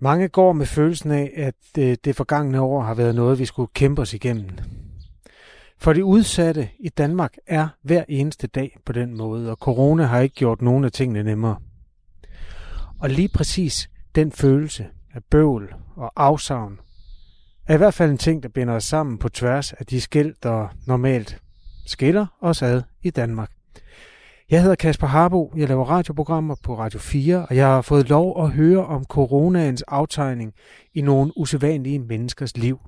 Mange går med følelsen af, at øh, det, forgangne år har været noget, vi skulle kæmpe os igennem. For de udsatte i Danmark er hver eneste dag på den måde, og corona har ikke gjort nogen af tingene nemmere. Og lige præcis den følelse af bøvl og afsavn er i hvert fald en ting, der binder os sammen på tværs af de skæld, der normalt skiller os ad i Danmark. Jeg hedder Kasper Harbo, jeg laver radioprogrammer på Radio 4, og jeg har fået lov at høre om coronaens aftegning i nogle usædvanlige menneskers liv.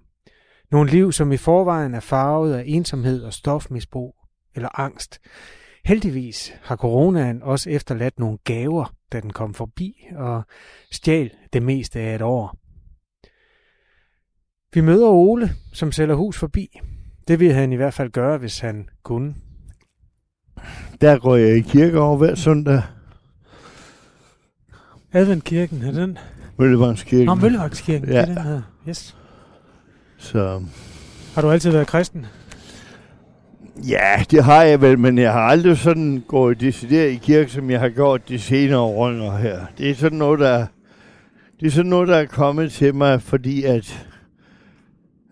Nogle liv, som i forvejen er farvet af ensomhed og stofmisbrug eller angst. Heldigvis har coronaen også efterladt nogle gaver, da den kom forbi og stjal det meste af et år. Vi møder Ole, som sælger hus forbi. Det ville han i hvert fald gøre, hvis han kunne. Der går jeg i kirke over hver søndag. Adventkirken, er den? Møllevangskirken. Nå, Møllevangskirken, Ja. det er den her. Yes. Så Har du altid været kristen? ja, det har jeg vel, men jeg har aldrig sådan gået decideret i kirke, som jeg har gjort de senere år her. Det er sådan noget, der, det er sådan noget, der er kommet til mig, fordi at,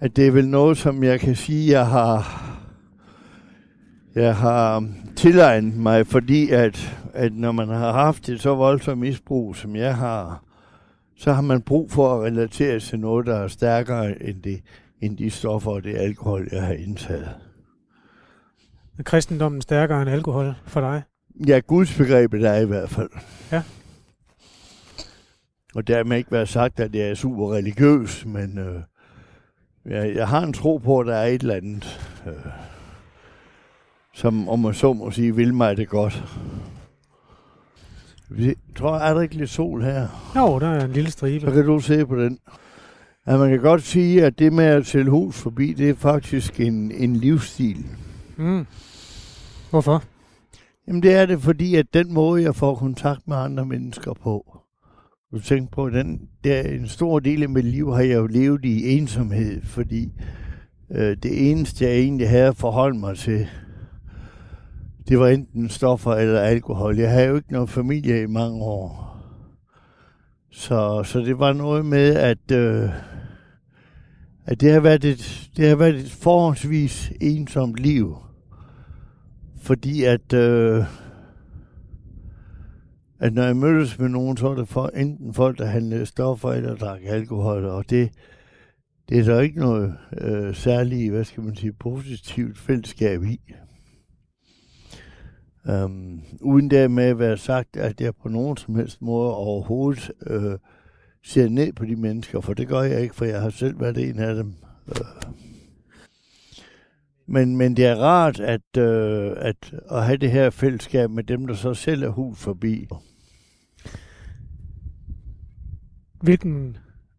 at det er vel noget, som jeg kan sige, jeg har, jeg har tilegnet mig, fordi at, at når man har haft et så voldsomt misbrug, som jeg har, så har man brug for at relatere til noget, der er stærkere end, det, end de stoffer og det alkohol, jeg har indtaget. Er kristendommen stærkere end alkohol for dig? Ja, gudsbegrebet er i hvert fald. Ja. Og dermed ikke været sagt, at jeg er super religiøs, men øh, jeg, jeg har en tro på, at der er et eller andet, øh, som om man så må sige, vil mig det godt. Jeg tror, er der ikke lidt sol her? Jo, der er en lille Så stribe. kan du se på den. Ja, man kan godt sige, at det med at sælge hus forbi, det er faktisk en, en livsstil. Mm. Hvorfor? Jamen det er det, fordi at den måde, jeg får kontakt med andre mennesker på, du tænker på, den, der en stor del af mit liv har jeg jo levet i ensomhed, fordi øh, det eneste, jeg egentlig havde at forholde mig til, det var enten stoffer eller alkohol. Jeg havde jo ikke nogen familie i mange år. Så, så det var noget med, at, øh, at det, har været et, det har været et forholdsvis ensomt liv. Fordi at, øh, at når jeg mødtes med nogen, så var det for, enten folk, der handlede stoffer eller drak alkohol, og det, det er der ikke noget øh, særligt, hvad skal man sige, positivt fællesskab i. Øhm, uden dermed at være sagt, at jeg på nogen som helst måde overhovedet øh, ser ned på de mennesker, for det gør jeg ikke, for jeg har selv været en af dem. Øh. Men, men det er rart at, øh, at, at have det her fællesskab med dem, der så selv er hus forbi. Hvilken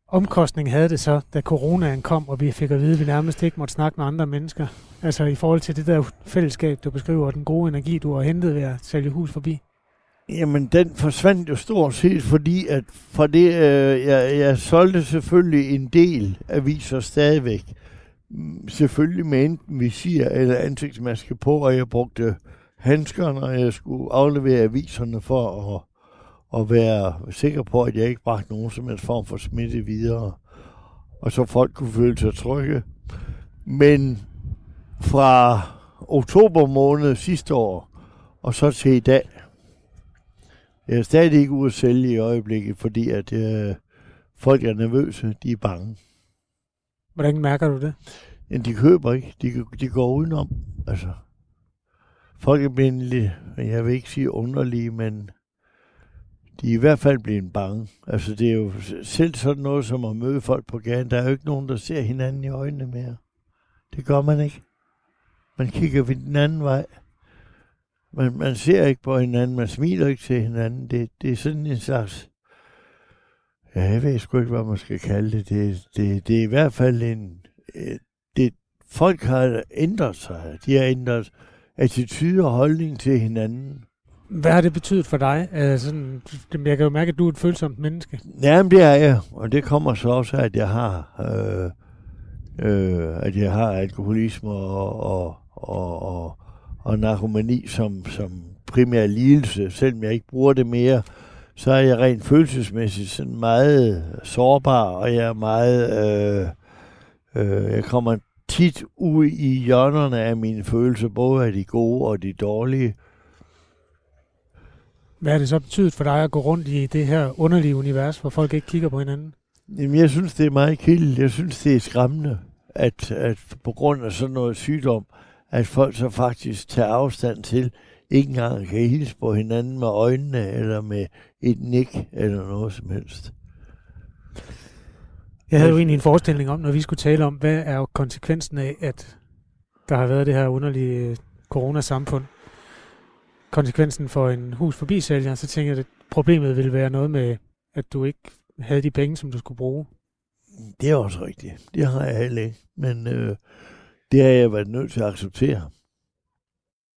omkostning havde det så, da coronaen kom, og vi fik at vide, at vi nærmest ikke måtte snakke med andre mennesker? Altså i forhold til det der fællesskab, du beskriver, og den gode energi, du har hentet ved at sælge hus forbi. Jamen, den forsvandt jo stort set, fordi at fra det, øh, jeg, jeg solgte selvfølgelig en del aviser stadigvæk. Mm, selvfølgelig med enten visir eller ansigtsmaske på, og jeg brugte handsker, når jeg skulle aflevere aviserne for at, at være sikker på, at jeg ikke bragte nogen som helst form for smitte videre. Og så folk kunne føle sig trygge. Men fra oktober måned sidste år, og så til i dag, jeg er stadig ikke ude at sælge i øjeblikket, fordi at øh, folk er nervøse, de er bange. Hvordan mærker du det? Men de køber ikke, de, de går udenom. Altså, folk er blevet jeg vil ikke sige underlige, men de er i hvert fald blevet bange. Altså, det er jo selv sådan noget som at møde folk på gaden. Der er jo ikke nogen, der ser hinanden i øjnene mere. Det gør man ikke. Man kigger ved den anden vej. Man, man ser ikke på hinanden, man smiler ikke til hinanden. Det, det er sådan en slags... Ja, jeg ved sgu ikke, hvad man skal kalde det. Det, det, det er i hvert fald en... øh, Det, folk har ændret sig. De har ændret attitude og holdning til hinanden. Hvad har det betydet for dig? Altså, sådan, jeg kan jo mærke, at du er et følsomt menneske. Jamen, det er jeg, og det kommer så også af, at jeg har, øh, øh, at jeg har alkoholisme og, og, og, og, og narkomani som, som primær lidelse, selvom jeg ikke bruger det mere, så er jeg rent følelsesmæssigt sådan meget sårbar, og jeg er meget... Øh, øh, jeg kommer tit ud i hjørnerne af mine følelser, både af de gode og de dårlige. Hvad har det så betydet for dig at gå rundt i det her underlige univers, hvor folk ikke kigger på hinanden? Jamen, jeg synes, det er meget kildt. Jeg synes, det er skræmmende, at, at på grund af sådan noget sygdom, at folk så faktisk tager afstand til, ikke engang kan hilse på hinanden med øjnene, eller med et nik, eller noget som helst. Jeg havde jo egentlig en forestilling om, når vi skulle tale om, hvad er konsekvensen af, at der har været det her underlige coronasamfund. Konsekvensen for en hus forbi sælger, så tænker jeg, at problemet ville være noget med, at du ikke havde de penge, som du skulle bruge. Det er også rigtigt. Det har jeg heller ikke. Men øh, det har jeg været nødt til at acceptere.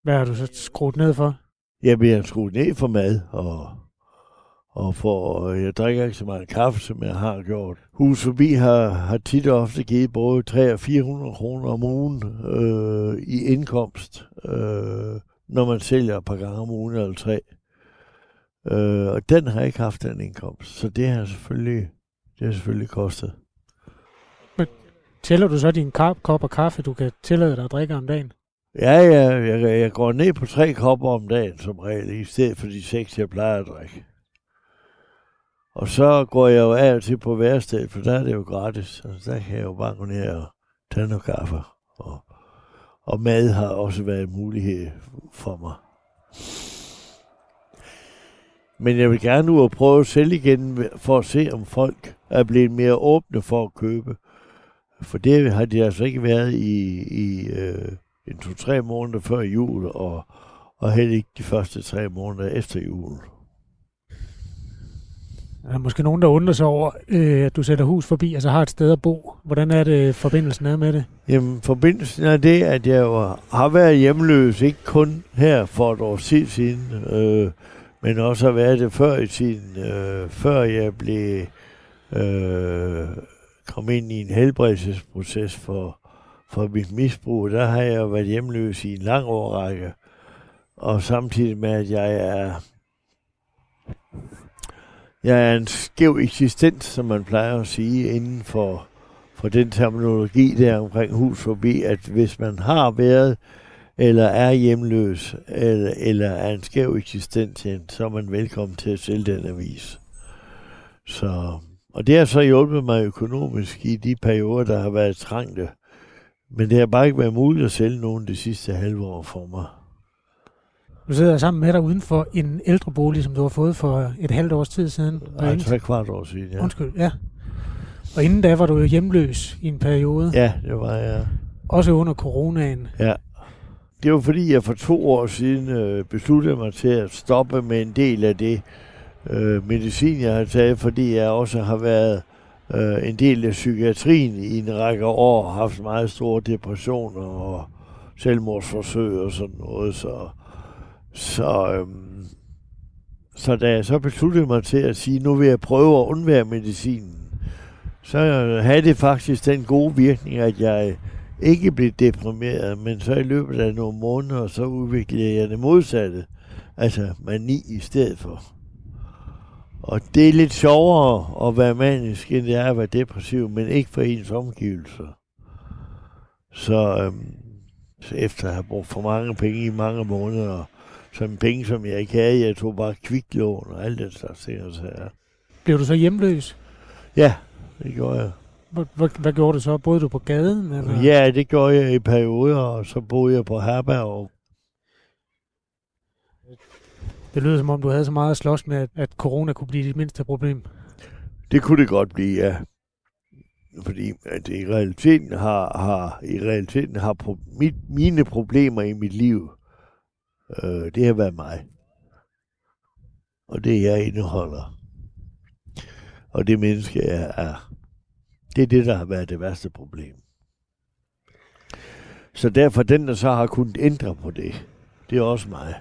Hvad har du så skruet ned for? Jeg bliver skruet ned for mad, og, og for, jeg drikker ikke så meget kaffe, som jeg har gjort. Hus forbi har, har tit og ofte givet både 300 og 400 kroner om ugen øh, i indkomst, øh, når man sælger et par gange om ugen eller tre. Øh, og den har ikke haft den indkomst, så det har selvfølgelig, det har selvfølgelig kostet. Tæller du så din kop, kop og kaffe, du kan tillade dig at drikke om dagen? Ja, ja, jeg, jeg går ned på tre kopper om dagen som regel, i stedet for de seks, jeg plejer at drikke. Og så går jeg jo af og til på værsted, for der er det jo gratis. Så der kan jeg jo bare gå ned og tage noget kaffe. Og, og mad har også været en mulighed for mig. Men jeg vil gerne nu og prøve selv igen, for at se, om folk er blevet mere åbne for at købe. For det har de altså ikke været i, i øh, en to-tre måneder før jul, og, og heller ikke de første tre måneder efter jul. Der er måske nogen, der undrer sig over, øh, at du sætter hus forbi, altså har et sted at bo. Hvordan er det forbindelsen er med det? Jamen, forbindelsen er det, at jeg jo har været hjemløs, ikke kun her for et år siden, øh, men også har været det før i tiden, øh, før jeg blev øh, kom ind i en helbredelsesproces for, for mit misbrug. Der har jeg været hjemløs i en lang årrække, og samtidig med, at jeg er jeg er en skæv eksistens, som man plejer at sige, inden for, for den terminologi der omkring hus forbi, at hvis man har været eller er hjemløs, eller, eller er en skæv eksistens, så er man velkommen til at sælge den avis. Så, og det har så hjulpet mig økonomisk i de perioder, der har været trængte. Men det har bare ikke været muligt at sælge nogen de sidste halve år for mig. Du sidder sammen med dig uden for en ældrebolig, som du har fået for et halvt års tid siden. Nej, tre kvart år siden, ja. Undskyld, ja. Og inden da var du jo hjemløs i en periode. Ja, det var jeg. Også under coronaen. Ja. Det var fordi, jeg for to år siden øh, besluttede mig til at stoppe med en del af det øh, medicin, jeg har taget, fordi jeg også har været øh, en del af psykiatrien i en række år, haft meget store depressioner og selvmordsforsøg og sådan noget, så så, øh, så da jeg så besluttede mig til at sige, nu vil jeg prøve at undvære medicinen, så havde det faktisk den gode virkning, at jeg ikke blev deprimeret, men så i løbet af nogle måneder, så udviklede jeg det modsatte. Altså mani i stedet for. Og det er lidt sjovere at være manisk, end det er at være depressiv, men ikke for ens omgivelser. Så øhm, efter at have brugt for mange penge i mange måneder, som penge, som jeg ikke havde. Jeg tog bare kviklån og alt det slags ting. Så, ja. Blev du så hjemløs? Ja, det gjorde jeg. Hvad, hvad gjorde du så? Boede du på gaden? Eller? Ja, det gjorde jeg i perioder, og så boede jeg på herberg. Det lyder som om, du havde så meget at slås med, at corona kunne blive dit mindste problem. Det kunne det godt blive, ja. Fordi at i realiteten har, har, i realiteten har pro, mit, mine problemer i mit liv Øh, det har været mig. Og det jeg indeholder. Og det menneske jeg er. Det er det, der har været det værste problem. Så derfor den, der så har kunnet ændre på det, det er også mig.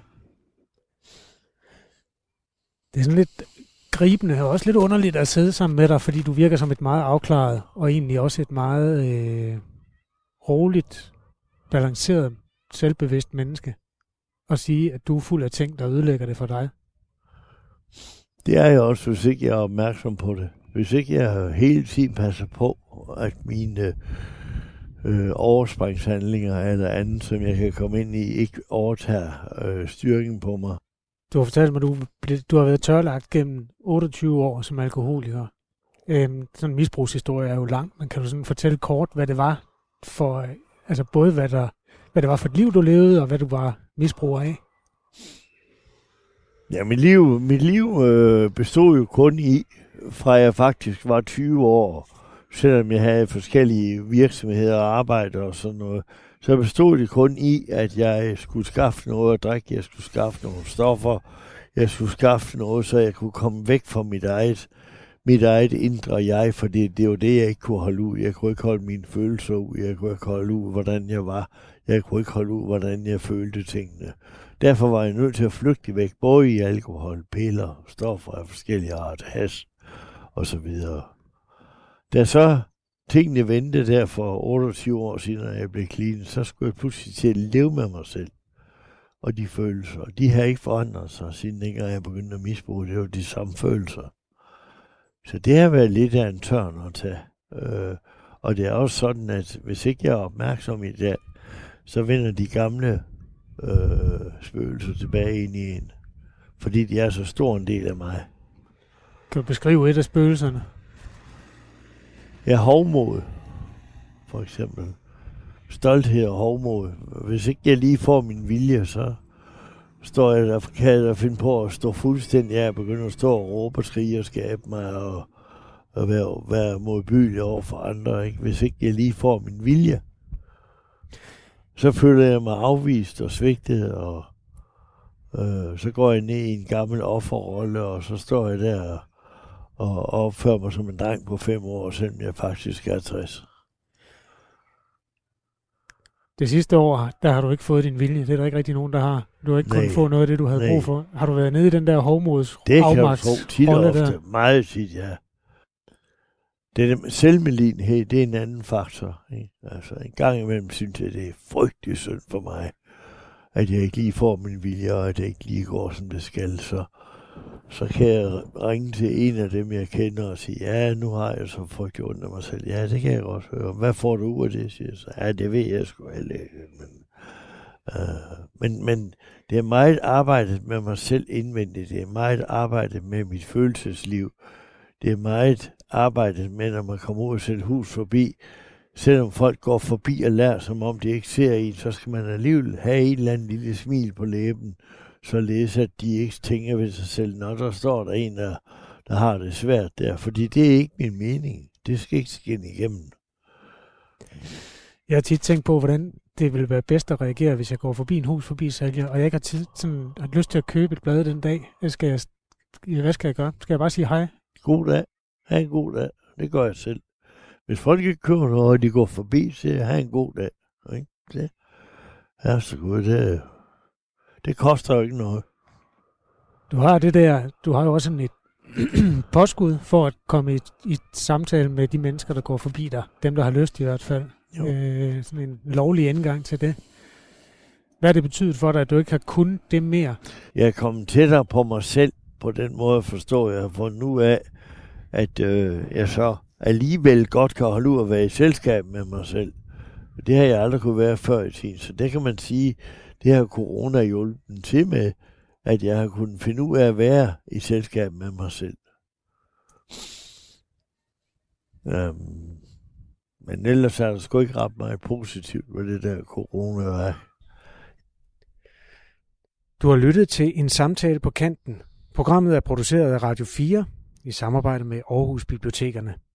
Det er sådan lidt gribende og også lidt underligt at sidde sammen med dig, fordi du virker som et meget afklaret og egentlig også et meget øh, roligt, balanceret, selvbevidst menneske at sige, at du er fuld af ting, der ødelægger det for dig? Det er jeg også, hvis ikke jeg er opmærksom på det. Hvis ikke jeg hele tiden passer på, at mine øh, overspringshandlinger eller andet, som jeg kan komme ind i, ikke overtager øh, styrken på mig. Du har fortalt mig, at du, du har været tørlagt gennem 28 år som alkoholiker. Øhm, sådan en misbrugshistorie er jo lang, men kan du sådan fortælle kort, hvad det var for, øh, altså både hvad, der, hvad det var for et liv, du levede, og hvad du var misbruger af? Ja, mit liv, mit liv øh, bestod jo kun i, fra jeg faktisk var 20 år, selvom jeg havde forskellige virksomheder og arbejde og sådan noget, så bestod det kun i, at jeg skulle skaffe noget at drikke, jeg skulle skaffe nogle stoffer, jeg skulle skaffe noget, så jeg kunne komme væk fra mit eget, mit eget indre jeg, for det, det var det, jeg ikke kunne holde ud. Jeg kunne ikke holde mine følelser ud, jeg kunne ikke holde ud, hvordan jeg var, jeg kunne ikke holde ud, hvordan jeg følte tingene. Derfor var jeg nødt til at flygte væk, både i alkohol, piller, stoffer af forskellige art, has og så videre. Da så tingene vendte der for 28 år siden, når jeg blev clean, så skulle jeg pludselig til at leve med mig selv og de følelser. De har ikke forandret sig, siden dengang jeg begyndte at misbruge. Det var de samme følelser. Så det har været lidt af en tørn at tage. Øh, og det er også sådan, at hvis ikke jeg er opmærksom i det, så vender de gamle øh, spøgelser tilbage ind i en. Fordi de er så stor en del af mig. Kan du beskrive et af spøgelserne? Ja, hovmod, for eksempel. Stolthed og hovmod. Hvis ikke jeg lige får min vilje, så står jeg der, kan jeg da finde på at stå fuldstændig af og begynde at stå og råbe og skrige og skabe mig og, og være, være modbydelig over for andre. Ikke? Hvis ikke jeg lige får min vilje, så føler jeg mig afvist og svigtet, og øh, så går jeg ned i en gammel offerrolle, og så står jeg der og, og opfører mig som en dreng på fem år, selvom jeg faktisk er 60. Det sidste år, der har du ikke fået din vilje. Det er der ikke rigtig nogen, der har. Du har ikke kunnet få noget af det, du havde nej. brug for. Har du været nede i den der hovmods Det kan du tro tit og ofte. Der? Meget tit, ja. Det er selvmedlidenhed, det er en anden faktor. Ikke? Altså, en gang imellem synes jeg, det er frygtelig synd for mig, at jeg ikke lige får min vilje, og at det ikke lige går, som det skal. Så, så kan jeg ringe til en af dem, jeg kender, og sige, ja, nu har jeg så frygtelig ondt af mig selv. Ja, det kan jeg godt høre. Hvad får du ud af det, siger jeg så. Ja, det ved jeg sgu heller ikke. Men, øh, men, men det er meget arbejdet med mig selv indvendigt. Det er meget arbejdet med mit følelsesliv. Det er meget arbejdet med, når man kommer ud og sætter hus forbi. Selvom folk går forbi og lærer, som om de ikke ser en, så skal man alligevel have et eller andet lille smil på læben, således at de ikke tænker ved sig selv, når der står der en, der, der har det svært der. Fordi det er ikke min mening. Det skal ikke skinne igennem. Jeg har tit tænkt på, hvordan det ville være bedst at reagere, hvis jeg går forbi en hus forbi sælger, og jeg ikke har, tid, sådan, har lyst til at købe et blad den dag. Skal jeg, hvad skal jeg gøre? Skal jeg bare sige hej? God dag. Ha' en god dag. Det gør jeg selv. Hvis folk ikke køber noget, og de går forbi, så jeg, ha' en god dag. Ikke? Det er så godt. Det, det koster jo ikke noget. Du har det der, du har jo også sådan et påskud for at komme i, i samtale med de mennesker, der går forbi dig. Dem, der har lyst i hvert fald. Øh, sådan en lovlig indgang til det. Hvad har det betydet for dig, at du ikke har kun det mere? Jeg er kommet tættere på mig selv på den måde, forstår jeg, for nu af, at øh, jeg så alligevel godt kan holde ud at være i selskab med mig selv. Det har jeg aldrig kunne være før i tiden, så det kan man sige, det har corona hjulpet til med, at jeg har kunnet finde ud af at være i selskab med mig selv. Um, men ellers har der sgu ikke ret meget positivt ved det der corona. Du har lyttet til en samtale på kanten. Programmet er produceret af Radio 4 i samarbejde med Aarhus Bibliotekerne.